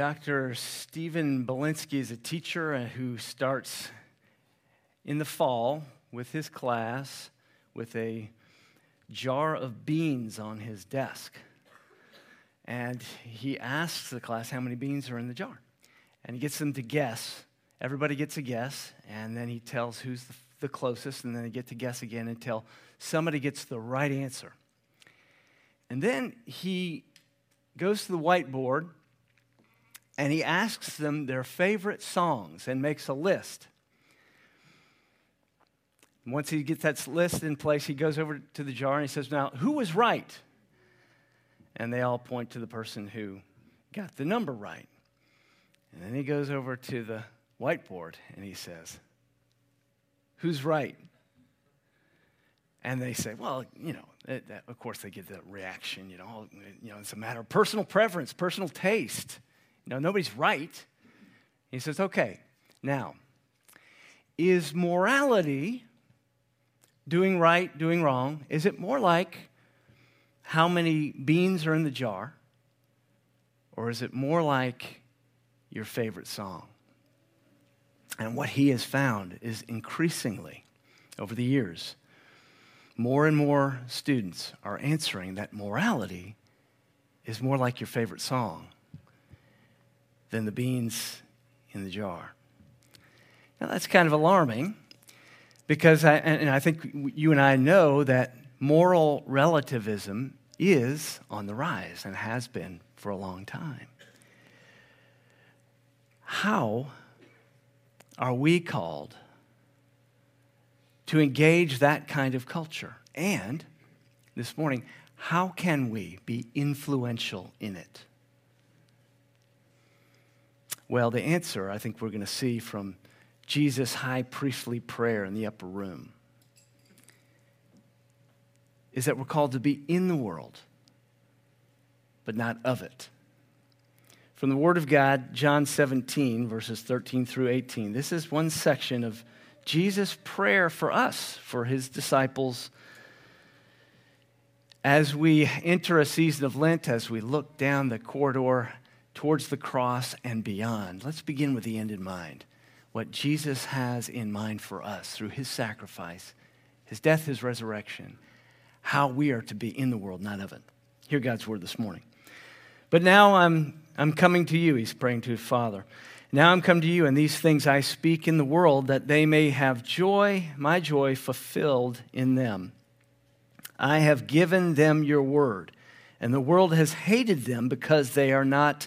Dr. Stephen Belinsky is a teacher uh, who starts in the fall with his class with a jar of beans on his desk. And he asks the class how many beans are in the jar. And he gets them to guess. Everybody gets a guess, and then he tells who's the, the closest, and then they get to guess again until somebody gets the right answer. And then he goes to the whiteboard and he asks them their favorite songs and makes a list. Once he gets that list in place, he goes over to the jar and he says, Now, who was right? And they all point to the person who got the number right. And then he goes over to the whiteboard and he says, Who's right? And they say, Well, you know, it, that, of course they get the reaction, you know, you know, it's a matter of personal preference, personal taste. No, nobody's right. He says, okay, now, is morality doing right, doing wrong? Is it more like how many beans are in the jar? Or is it more like your favorite song? And what he has found is increasingly, over the years, more and more students are answering that morality is more like your favorite song than the beans in the jar. Now, that's kind of alarming because, I, and I think you and I know that moral relativism is on the rise and has been for a long time. How are we called to engage that kind of culture? And this morning, how can we be influential in it? Well, the answer I think we're going to see from Jesus' high priestly prayer in the upper room is that we're called to be in the world, but not of it. From the Word of God, John 17, verses 13 through 18. This is one section of Jesus' prayer for us, for his disciples. As we enter a season of Lent, as we look down the corridor towards the cross and beyond. Let's begin with the end in mind. What Jesus has in mind for us through his sacrifice, his death, his resurrection, how we are to be in the world, not of it. Hear God's word this morning. But now I'm, I'm coming to you, he's praying to his Father. Now I'm come to you, and these things I speak in the world, that they may have joy, my joy, fulfilled in them. I have given them your word, and the world has hated them because they are not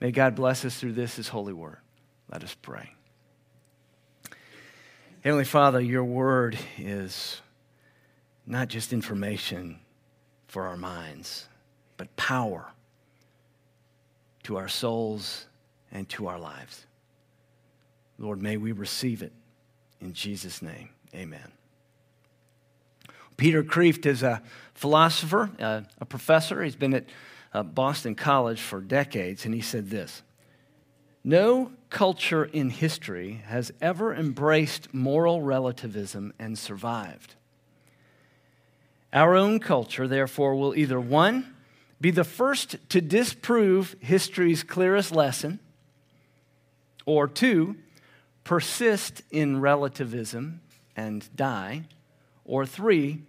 May God bless us through this, His holy word. Let us pray. Heavenly Father, your word is not just information for our minds, but power to our souls and to our lives. Lord, may we receive it in Jesus' name. Amen. Peter Kreeft is a philosopher, uh, a professor. He's been at uh, Boston College for decades, and he said this No culture in history has ever embraced moral relativism and survived. Our own culture, therefore, will either one, be the first to disprove history's clearest lesson, or two, persist in relativism and die, or three,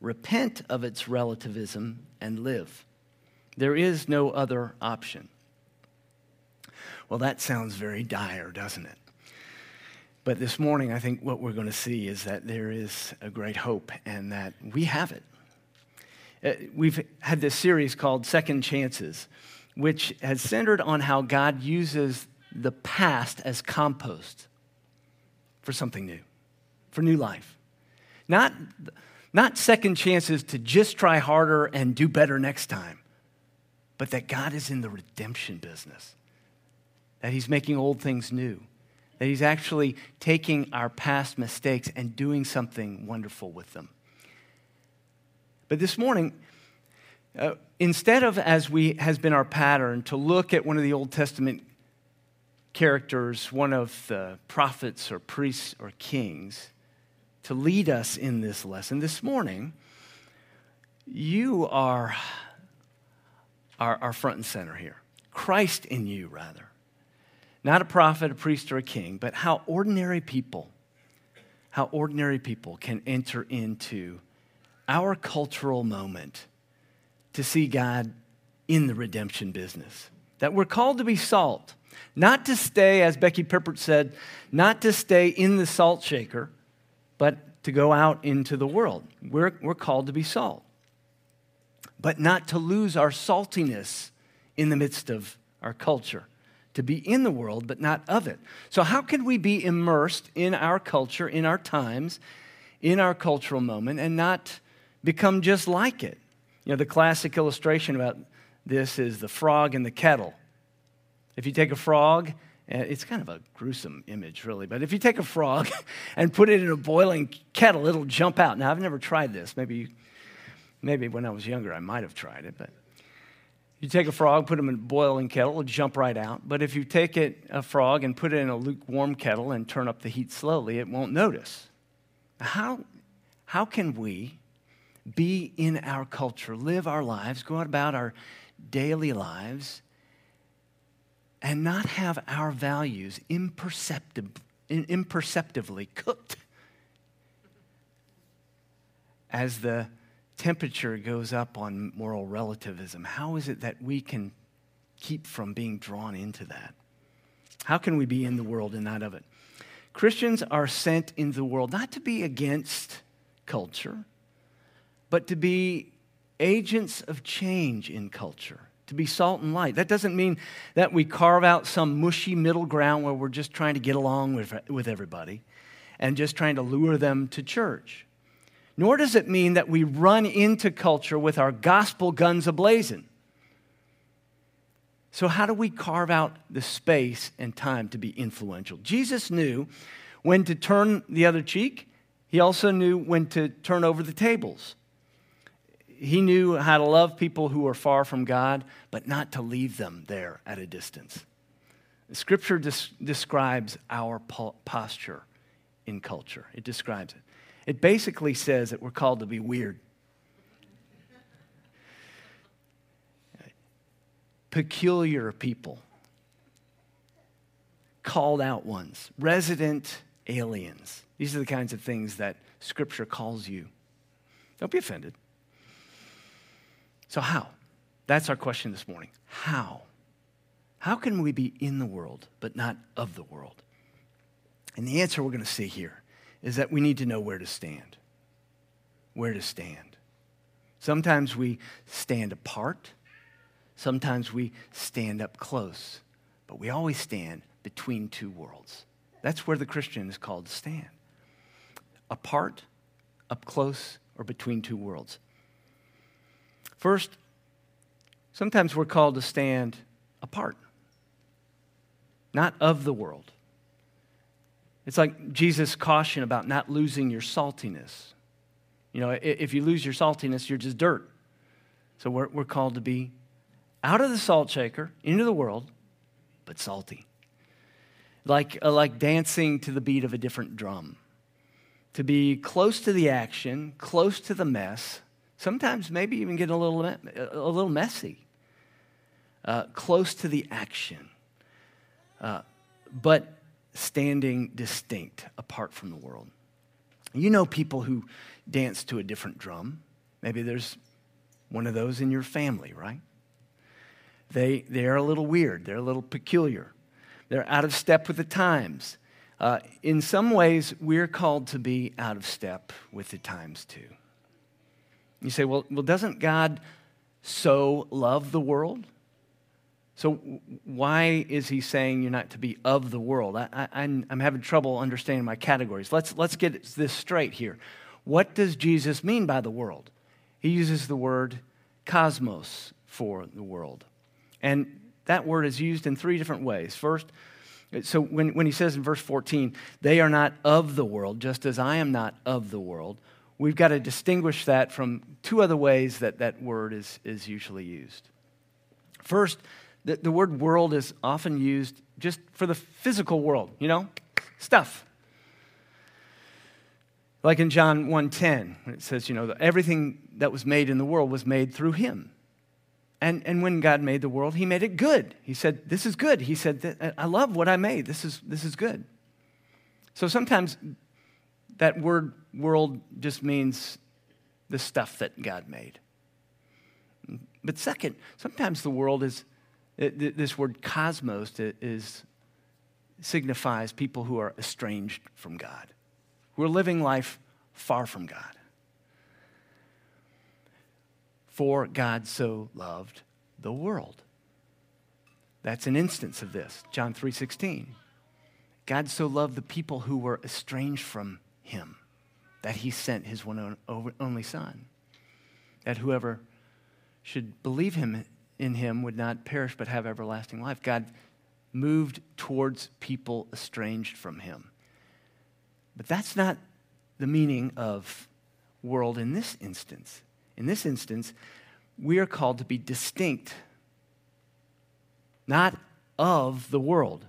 repent of its relativism and live. There is no other option. Well, that sounds very dire, doesn't it? But this morning, I think what we're going to see is that there is a great hope and that we have it. Uh, we've had this series called Second Chances, which has centered on how God uses the past as compost for something new, for new life. Not, not second chances to just try harder and do better next time, but that God is in the redemption business. that He's making old things new, that He's actually taking our past mistakes and doing something wonderful with them. But this morning, uh, instead of, as we has been our pattern, to look at one of the Old Testament characters, one of the prophets or priests or kings, to lead us in this lesson, this morning, you are, are, front and center here. Christ in you, rather. Not a prophet, a priest, or a king, but how ordinary people, how ordinary people can enter into our cultural moment to see God in the redemption business. That we're called to be salt, not to stay, as Becky Pippert said, not to stay in the salt shaker, but to go out into the world. We're, we're called to be salt, but not to lose our saltiness in the midst of our culture. To be in the world, but not of it. So, how can we be immersed in our culture, in our times, in our cultural moment, and not become just like it? You know, the classic illustration about this is the frog in the kettle. If you take a frog, eh, it's kind of a gruesome image, really, but if you take a frog and put it in a boiling kettle, it'll jump out. Now, I've never tried this. Maybe, maybe when I was younger, I might have tried it, but you take a frog, put it in a boiling kettle, it'll jump right out. But if you take it, a frog and put it in a lukewarm kettle and turn up the heat slowly, it won't notice. How, how can we be in our culture, live our lives, go out about our daily lives, and not have our values imperceptib- imperceptibly cooked as the temperature goes up on moral relativism? How is it that we can keep from being drawn into that? How can we be in the world and not of it? Christians are sent into the world not to be against culture, but to be agents of change in culture to be salt and light. That doesn't mean that we carve out some mushy middle ground where we're just trying to get along with, with everybody and just trying to lure them to church. Nor does it mean that we run into culture with our gospel guns ablazing. So, how do we carve out the space and time to be influential? Jesus knew when to turn the other cheek, he also knew when to turn over the tables he knew how to love people who were far from God, but not to leave them there at a distance. Scripture des- describes our po- posture in culture. It describes it. It basically says that we're called to be weird. Peculiar people, called out ones, resident aliens. These are the kinds of things that Scripture calls you. Don't be offended. So, how? That's our question this morning. How? How can we be in the world but not of the world? And the answer we're going to see here is that we need to know where to stand. Where to stand. Sometimes we stand apart, sometimes we stand up close, but we always stand between two worlds. That's where the Christian is called to stand. Apart, up close, or between two worlds. First, sometimes we're called to stand apart, not of the world. It's like Jesus' caution about not losing your saltiness. You know, if you lose your saltiness, you're just dirt. So we're, we're called to be out of the salt shaker, into the world, but salty. Like, uh, like dancing to the beat of a different drum. To be close to the action, close to the mess, Sometimes maybe even get a little, a little messy, uh, close to the action, uh, but standing distinct apart from the world. You know people who dance to a different drum. Maybe there's one of those in your family, right? They, they are a little weird, they're a little peculiar, they're out of step with the times. Uh, in some ways, we're called to be out of step with the times too. You say, well, well, doesn't God so love the world? So why is he saying you're not to be of the world? I, am having trouble understanding my categories. Let's, let's get this straight here. What does Jesus mean by the world? He uses the word cosmos for the world. And that word is used in three different ways. First, so when, when he says in verse 14, they are not of the world, just as I am not of the world, we've got to distinguish that from two other ways that that word is, is usually used. First, the, the word world is often used just for the physical world, you know, stuff. Like in John 1:10, it says, you know, everything that was made in the world was made through him. And, and when God made the world, he made it good. He said, This is good. He said, I love what I made. This is, this is good. So sometimes that word world just means the stuff that God made. But second, sometimes the world is, this word cosmos is, signifies people who are estranged from God, who are living life far from God. For God so loved the world. That's an instance of this. John 3:16. God so loved the people who were estranged from him that he sent his one only son. That whoever should believe him in him would not perish but have everlasting life. God moved towards people estranged from him. But that's not the meaning of world in this instance. In this instance, we are called to be distinct, not of the world.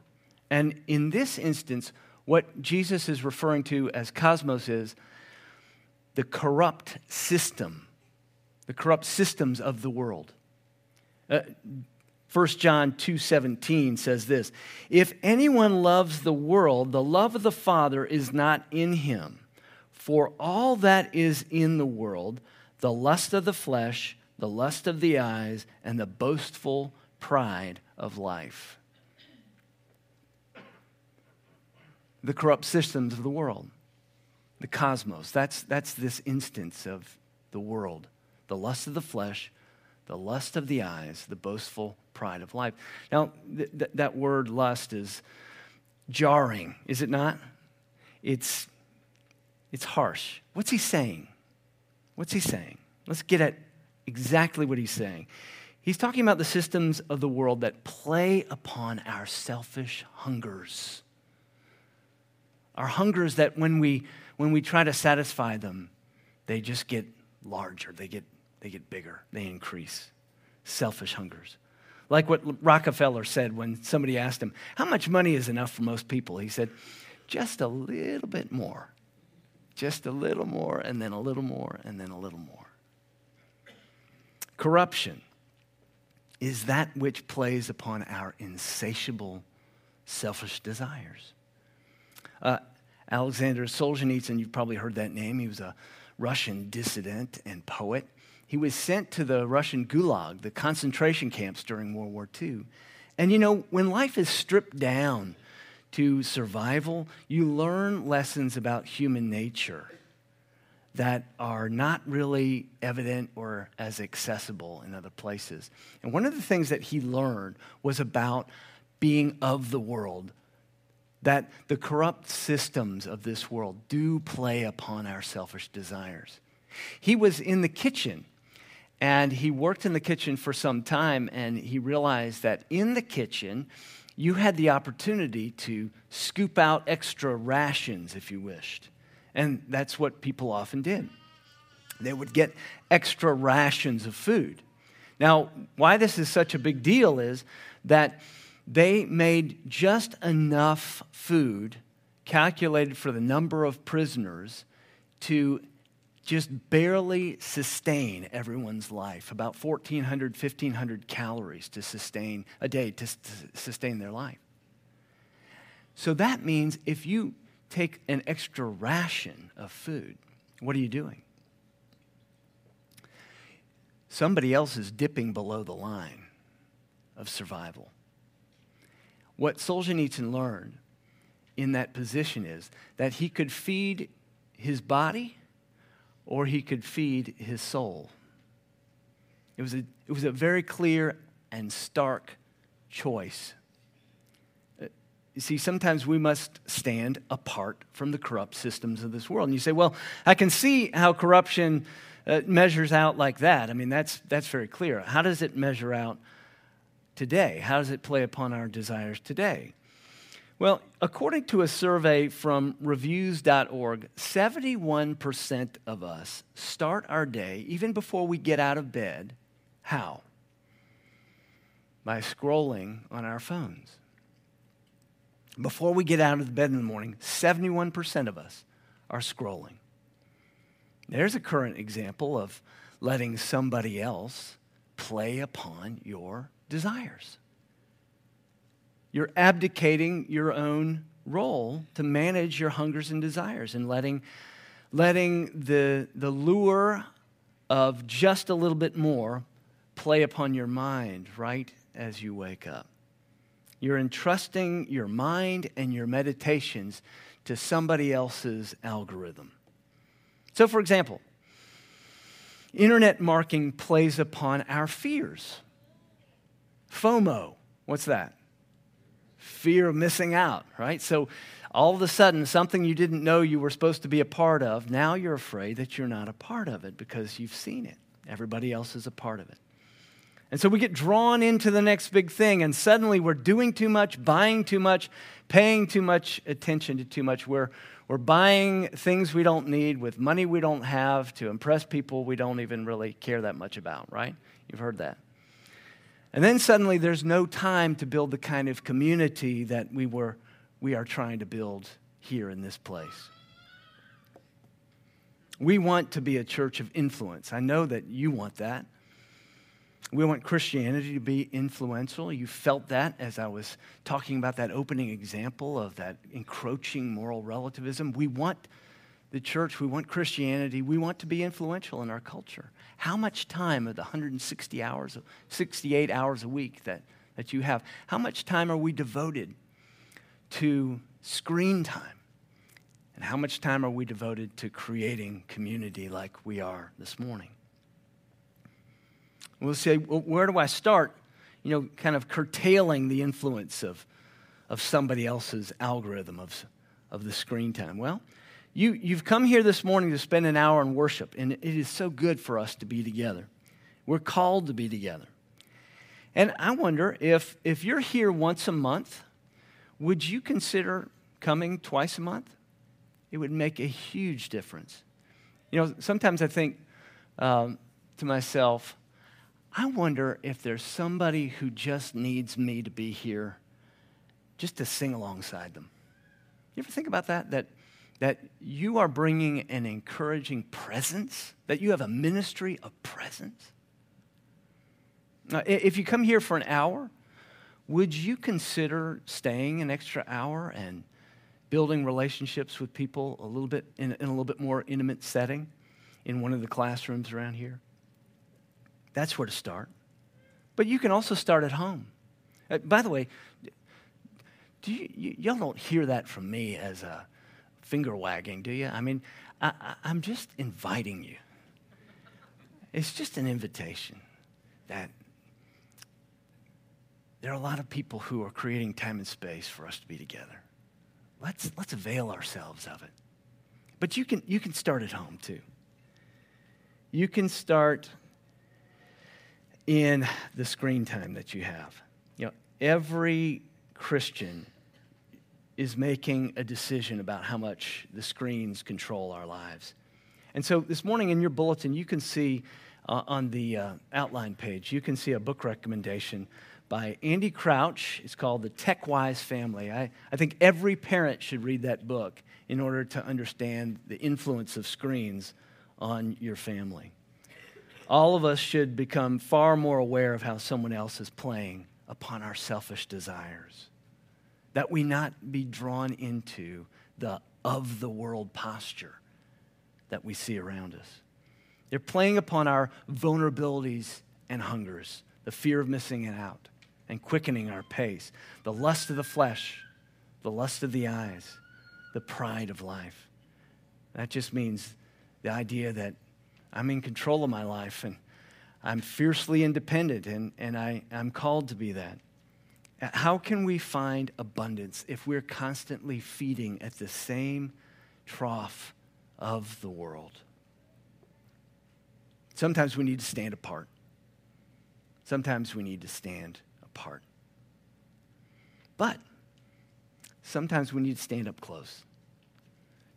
And in this instance, what Jesus is referring to as cosmos is the corrupt system, the corrupt systems of the world. Uh, 1 John 2:17 says this, "If anyone loves the world, the love of the Father is not in him. For all that is in the world, the lust of the flesh, the lust of the eyes, and the boastful pride of life. The corrupt systems of the world, the cosmos. That's, that's this instance of the world. The lust of the flesh, the lust of the eyes, the boastful pride of life. Now, th- th- that word lust is jarring, is it not? It's, it's harsh. What's he saying? What's he saying? Let's get at exactly what he's saying. He's talking about the systems of the world that play upon our selfish hungers. Our hungers that when we, when we try to satisfy them, they just get larger, they get, they get bigger, they increase. Selfish hungers. Like what Rockefeller said when somebody asked him, How much money is enough for most people? He said, Just a little bit more. Just a little more, and then a little more, and then a little more. Corruption is that which plays upon our insatiable selfish desires. Uh, Alexander Solzhenitsyn, you've probably heard that name. He was a Russian dissident and poet. He was sent to the Russian Gulag, the concentration camps during World War II. And you know, when life is stripped down to survival, you learn lessons about human nature that are not really evident or as accessible in other places. And one of the things that he learned was about being of the world, that the corrupt systems of this world do play upon our selfish desires. He was in the kitchen and he worked in the kitchen for some time and he realized that in the kitchen, you had the opportunity to scoop out extra rations if you wished. And that's what people often did. They would get extra rations of food. Now, why this is such a big deal is that they made just enough food calculated for the number of prisoners to just barely sustain everyone's life about 1400 1500 calories to sustain a day to, to sustain their life so that means if you take an extra ration of food, what are you doing? Somebody else is dipping below the line of survival. What Solzhenitsyn learned in that position is that he could feed his body or he could feed his soul. It was a, it was a very clear and stark choice you see, sometimes we must stand apart from the corrupt systems of this world. And you say, well, I can see how corruption uh, measures out like that. I mean, that's, that's very clear. How does it measure out today? How does it play upon our desires today? Well, according to a survey from reviews.org, 71% of us start our day, even before we get out of bed, how? By scrolling on our phones. Before we get out of bed in the morning, 71% of us are scrolling. There's a current example of letting somebody else play upon your desires. You're abdicating your own role to manage your hungers and desires and letting, letting the, the lure of just a little bit more play upon your mind right as you wake up. You're entrusting your mind and your meditations to somebody else's algorithm. So, for example, internet marketing plays upon our fears. FOMO, what's that? Fear of missing out, right? So, all of a sudden, something you didn't know you were supposed to be a part of, now you're afraid that you're not a part of it because you've seen it. Everybody else is a part of it. And so we get drawn into the next big thing, and suddenly we're doing too much, buying too much, paying too much attention to too much. We're, we're buying things we don't need with money we don't have to impress people we don't even really care that much about, right? You've heard that. And then suddenly there's no time to build the kind of community that we, were, we are trying to build here in this place. We want to be a church of influence. I know that you want that. We want Christianity to be influential. You felt that as I was talking about that opening example of that encroaching moral relativism. We want the church, we want Christianity, we want to be influential in our culture. How much time of the 160 hours, 68 hours a week that, that you have, how much time are we devoted to screen time? And how much time are we devoted to creating community like we are this morning? We'll say, well, where do I start? You know, kind of curtailing the influence of, of somebody else's algorithm of, of the screen time. Well, you, you've come here this morning to spend an hour in worship, and it is so good for us to be together. We're called to be together. And I wonder if, if you're here once a month, would you consider coming twice a month? It would make a huge difference. You know, sometimes I think um, to myself, I wonder if there's somebody who just needs me to be here just to sing alongside them. You ever think about that? That, that you are bringing an encouraging presence, that you have a ministry of presence. Now, if you come here for an hour, would you consider staying an extra hour and building relationships with people a little bit in, in a little bit more intimate setting in one of the classrooms around here? That's where to start. But you can also start at home. Uh, by the way, do you, you, y'all don't hear that from me as a finger wagging, do you? I mean, I, I'm just inviting you. It's just an invitation that there are a lot of people who are creating time and space for us to be together. Let's, let's avail ourselves of it. But you can, you can start at home too. You can start in the screen time that you have. You know, every Christian is making a decision about how much the screens control our lives. And so this morning in your bulletin, you can see uh, on the uh, outline page, you can see a book recommendation by Andy Crouch. It's called The Tech Wise Family. I, I think every parent should read that book in order to understand the influence of screens on your family all of us should become far more aware of how someone else is playing upon our selfish desires. That we not be drawn into the of the world posture that we see around us. They're playing upon our vulnerabilities and hungers, the fear of missing it out and quickening our pace, the lust of the flesh, the lust of the eyes, the pride of life. That just means the idea that I'm in control of my life and I'm fiercely independent and, and I, I'm called to be that. How can we find abundance if we're constantly feeding at the same trough of the world? Sometimes we need to stand apart. Sometimes we need to stand apart. But sometimes we need to stand up close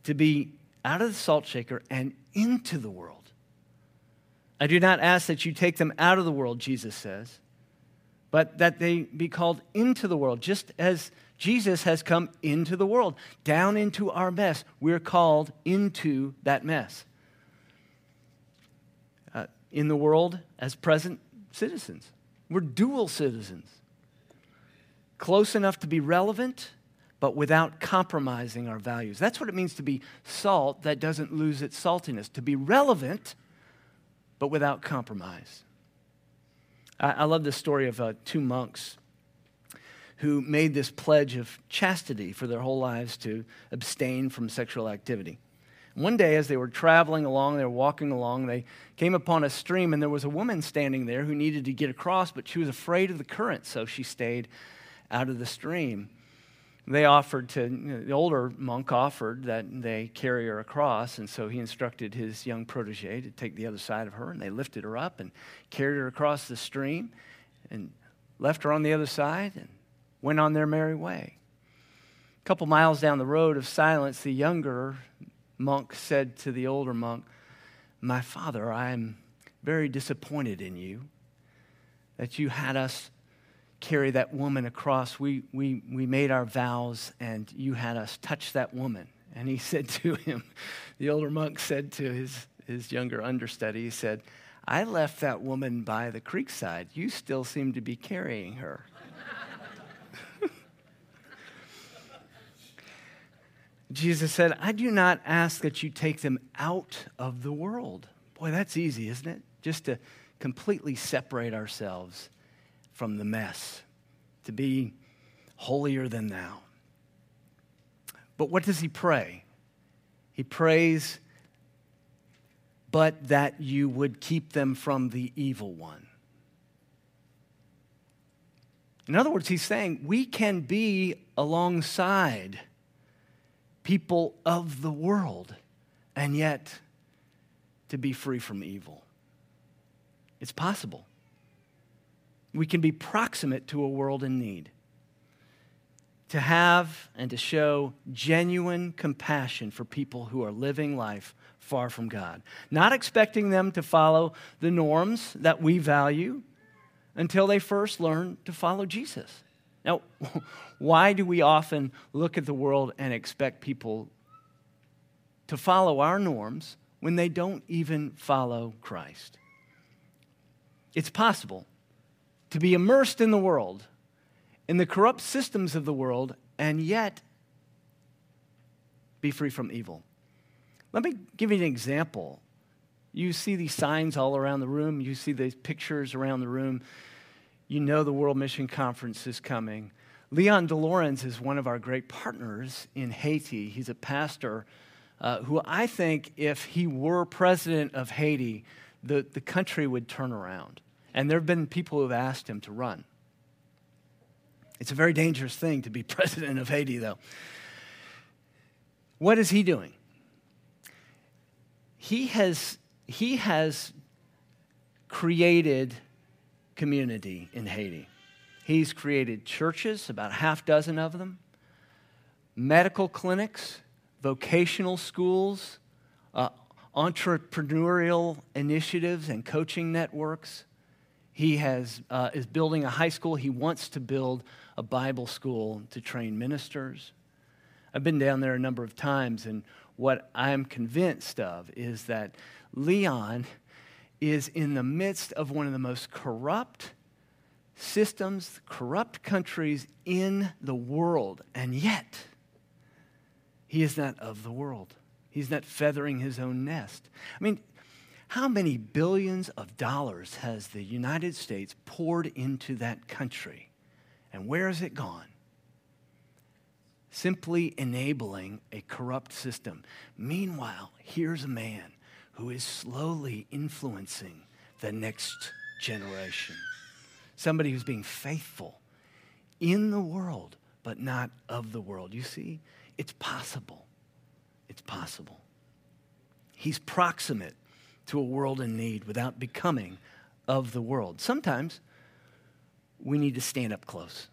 to be out of the salt shaker and into the world. I do not ask that you take them out of the world, Jesus says, but that they be called into the world, just as Jesus has come into the world, down into our mess. We're called into that mess. Uh, in the world as present citizens, we're dual citizens, close enough to be relevant but without compromising our values. That's what it means to be salt that doesn't lose its saltiness, to be relevant, but without compromise. I, I love the story of uh, two monks who made this pledge of chastity for their whole lives to abstain from sexual activity. One day, as they were traveling along, they were walking along, they came upon a stream, and there was a woman standing there who needed to get across, but she was afraid of the current, so she stayed out of the stream they offered to, the older monk offered that they carry her across, and so he instructed his young protege to take the other side of her, and they lifted her up and carried her across the stream and left her on the other side and went on their merry way. A couple miles down the road of silence, the younger monk said to the older monk, My father, I am very disappointed in you that you had us carry that woman across. We, we, we made our vows, and you had us touch that woman. And he said to him, the older monk said to his, his younger understudy, he said, I left that woman by the creek side. You still seem to be carrying her. Jesus said, I do not ask that you take them out of the world. Boy, that's easy, isn't it? Just to completely separate ourselves from the mess, to be holier than thou. But what does he pray? He prays, but that you would keep them from the evil one. In other words, he's saying we can be alongside people of the world and yet to be free from evil. It's possible we can be proximate to a world in need. To have and to show genuine compassion for people who are living life far from God. Not expecting them to follow the norms that we value until they first learn to follow Jesus. Now, why do we often look at the world and expect people to follow our norms when they don't even follow Christ? It's possible to be immersed in the world, in the corrupt systems of the world, and yet be free from evil. Let me give you an example. You see these signs all around the room, you see these pictures around the room. You know the World Mission Conference is coming. Leon DeLorenz is one of our great partners in Haiti. He's a pastor uh, who I think, if he were president of Haiti, the, the country would turn around. And there have been people who have asked him to run. It's a very dangerous thing to be president of Haiti, though. What is he doing? He has, he has created community in Haiti. He's created churches, about a half dozen of them, medical clinics, vocational schools, uh, entrepreneurial initiatives, and coaching networks. He has, uh, is building a high school. He wants to build a Bible school to train ministers. I've been down there a number of times, and what I'm convinced of is that Leon is in the midst of one of the most corrupt systems, corrupt countries in the world, and yet he is not of the world. He's not feathering his own nest. I mean, how many billions of dollars has the United States poured into that country? And where has it gone? Simply enabling a corrupt system. Meanwhile, here's a man who is slowly influencing the next generation. Somebody who's being faithful in the world, but not of the world. You see, it's possible. It's possible. He's proximate to a world in need without becoming of the world. Sometimes we need to stand up close.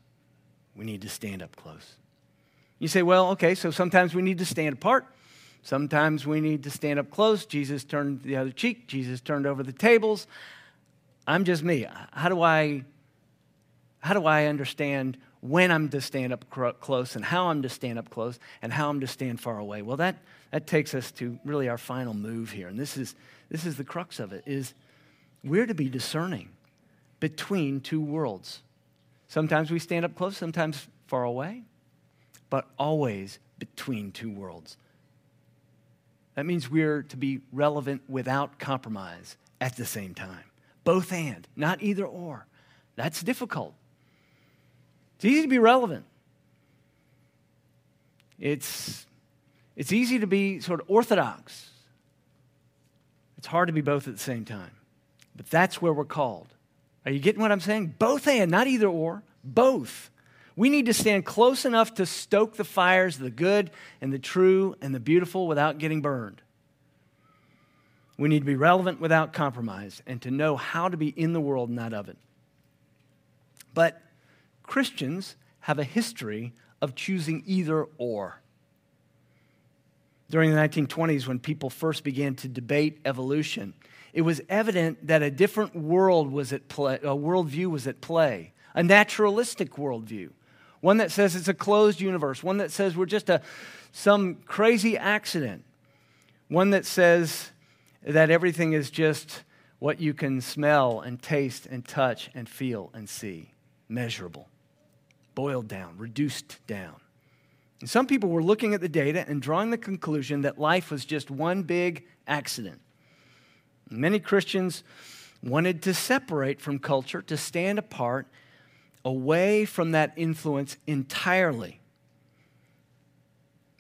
We need to stand up close. You say, well, okay, so sometimes we need to stand apart. Sometimes we need to stand up close. Jesus turned the other cheek. Jesus turned over the tables. I'm just me. How do I how do I understand when I'm to stand up close and how I'm to stand up close and how I'm to stand far away? Well, that, that takes us to really our final move here. And this is, this is the crux of it is we're to be discerning between two worlds. Sometimes we stand up close, sometimes far away, but always between two worlds. That means we're to be relevant without compromise at the same time. Both and, not either or. That's difficult. It's easy to be relevant. It's, it's easy to be sort of orthodox. It's hard to be both at the same time. But that's where we're called. Are you getting what I'm saying? Both and, not either or, both. We need to stand close enough to stoke the fires of the good and the true and the beautiful without getting burned. We need to be relevant without compromise and to know how to be in the world, not of it. But Christians have a history of choosing either or. During the 1920s, when people first began to debate evolution, it was evident that a different world was at play, a worldview was at play, a naturalistic worldview, one that says it's a closed universe, one that says we're just a, some crazy accident, one that says that everything is just what you can smell and taste and touch and feel and see, measurable, boiled down, reduced down. And some people were looking at the data and drawing the conclusion that life was just one big accident. Many Christians wanted to separate from culture, to stand apart, away from that influence entirely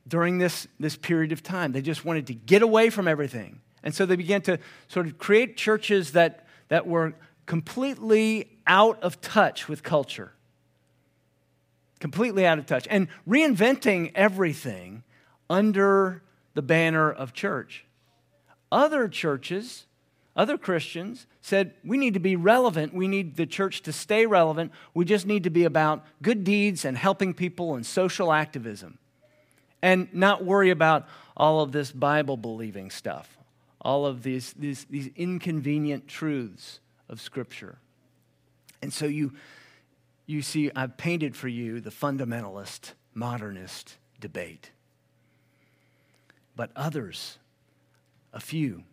during this, this period of time. They just wanted to get away from everything. And so they began to sort of create churches that, that were completely out of touch with culture. Completely out of touch. And reinventing everything under the banner of church. Other churches other Christians said, we need to be relevant. We need the church to stay relevant. We just need to be about good deeds and helping people and social activism and not worry about all of this Bible believing stuff, all of these, these, these inconvenient truths of Scripture. And so you, you see, I've painted for you the fundamentalist, modernist debate. But others, a few,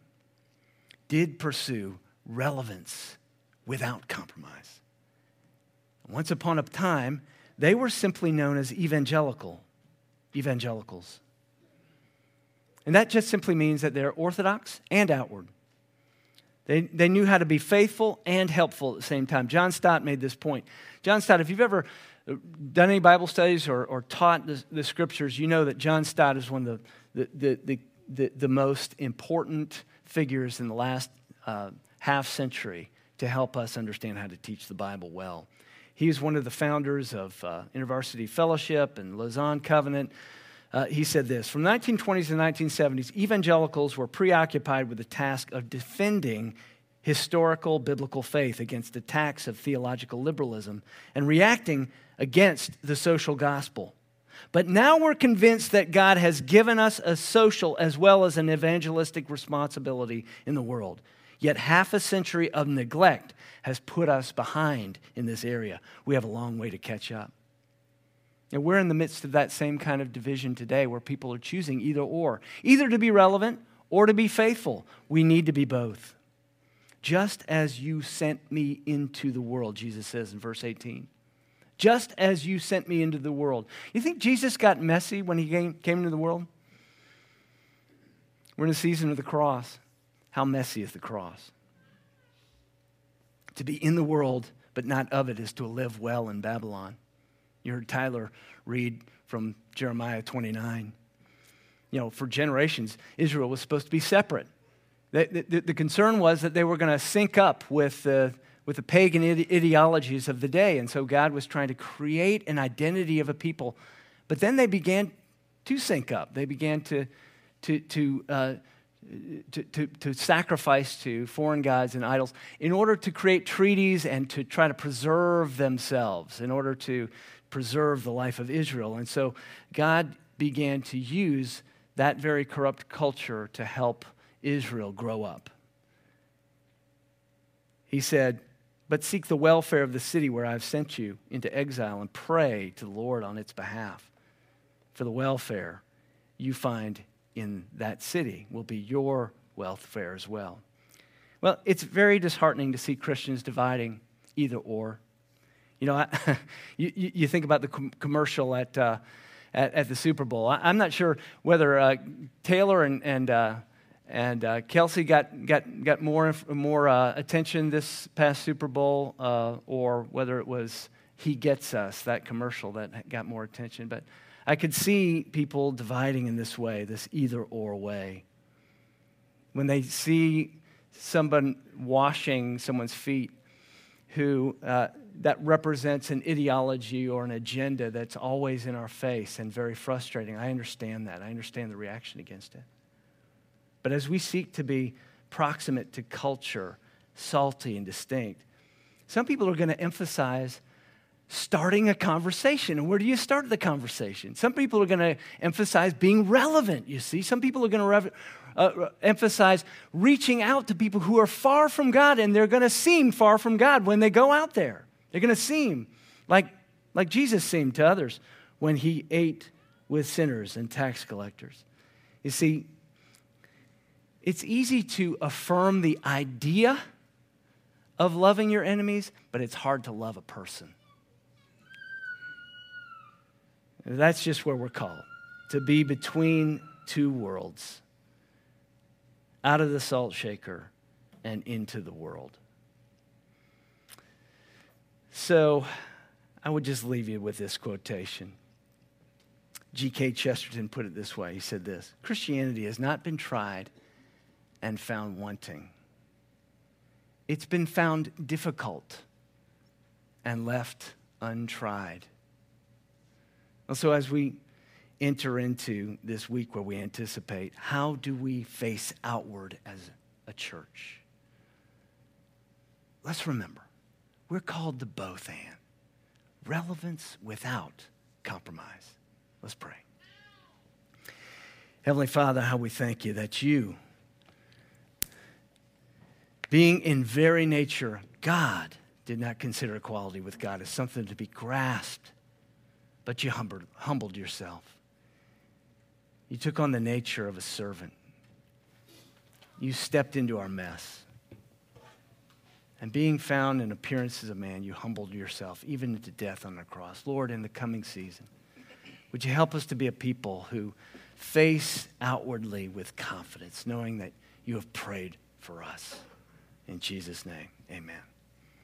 did pursue relevance without compromise. Once upon a time, they were simply known as evangelical, evangelicals. And that just simply means that they're orthodox and outward. They, they knew how to be faithful and helpful at the same time. John Stott made this point. John Stott, if you've ever done any Bible studies or, or taught the, the, scriptures, you know that John Stott is one of the, the, the, the, the most important figures in the last uh, half century to help us understand how to teach the Bible well. He was one of the founders of uh, InterVarsity Fellowship and Lausanne Covenant. Uh, he said this From the 1920s and 1970s, evangelicals were preoccupied with the task of defending historical biblical faith against attacks of theological liberalism and reacting against the social gospel. But now we're convinced that God has given us a social as well as an evangelistic responsibility in the world. Yet half a century of neglect has put us behind in this area. We have a long way to catch up. And we're in the midst of that same kind of division today where people are choosing either or, either to be relevant or to be faithful. We need to be both. Just as you sent me into the world, Jesus says in verse 18 just as you sent me into the world. You think Jesus got messy when he came, came into the world? We're in a season of the cross. How messy is the cross? To be in the world, but not of it, is to live well in Babylon. You heard Tyler read from Jeremiah 29. You know, for generations, Israel was supposed to be separate. The, the, the concern was that they were going to sync up with the with the pagan ideologies of the day. And so God was trying to create an identity of a people. But then they began to sync up. They began to, to, to uh, to, to, to, sacrifice to foreign gods and idols in order to create treaties and to try to preserve themselves, in order to preserve the life of Israel. And so God began to use that very corrupt culture to help Israel grow up. He said, But seek the welfare of the city where I've sent you into exile and pray to the Lord on its behalf. For the welfare you find in that city will be your welfare as well. Well, it's very disheartening to see Christians dividing either or. You know, I, you, you think about the com- commercial at, uh, at, at, the Super Bowl. I, am not sure whether uh, Taylor and, and, uh, and uh, Kelce got, got, got more, more uh, attention this past Super Bowl uh, or whether it was He Gets Us, that commercial that got more attention. But I could see people dividing in this way, this either or way. When they see someone washing someone's feet who that represents an ideology or an agenda that's always in our face and very frustrating. I understand that. I understand the reaction against it. But as we seek to be proximate to culture, salty and distinct, some people are going to emphasize starting a conversation. And where do you start the conversation? Some people are going to emphasize being relevant, you see. Some people are going to rev- uh, emphasize reaching out to people who are far from God, and they're going to seem far from God when they go out there. They're going to seem like, like Jesus seemed to others when he ate with sinners and tax collectors. You see, it's easy to affirm the idea of loving your enemies, but it's hard to love a person. That's just where we're called to be between two worlds, out of the salt shaker and into the world. So I would just leave you with this quotation. G.K. Chesterton put it this way He said this Christianity has not been tried and found wanting, it's been found difficult and left untried. And so, as we enter into this week where we anticipate, how do we face outward as a church? Let's remember, we're called to both and relevance without compromise. Let's pray. Heavenly Father, how we thank you that you, being in very nature God, did not consider equality with God as something to be grasped but you humbled, humbled yourself. You took on the nature of a servant. You stepped into our mess. And being found in appearance as a man, you humbled yourself, even to death on the cross. Lord, in the coming season, would you help us to be a people who face outwardly with confidence, knowing that you have prayed for us? In Jesus' name, amen.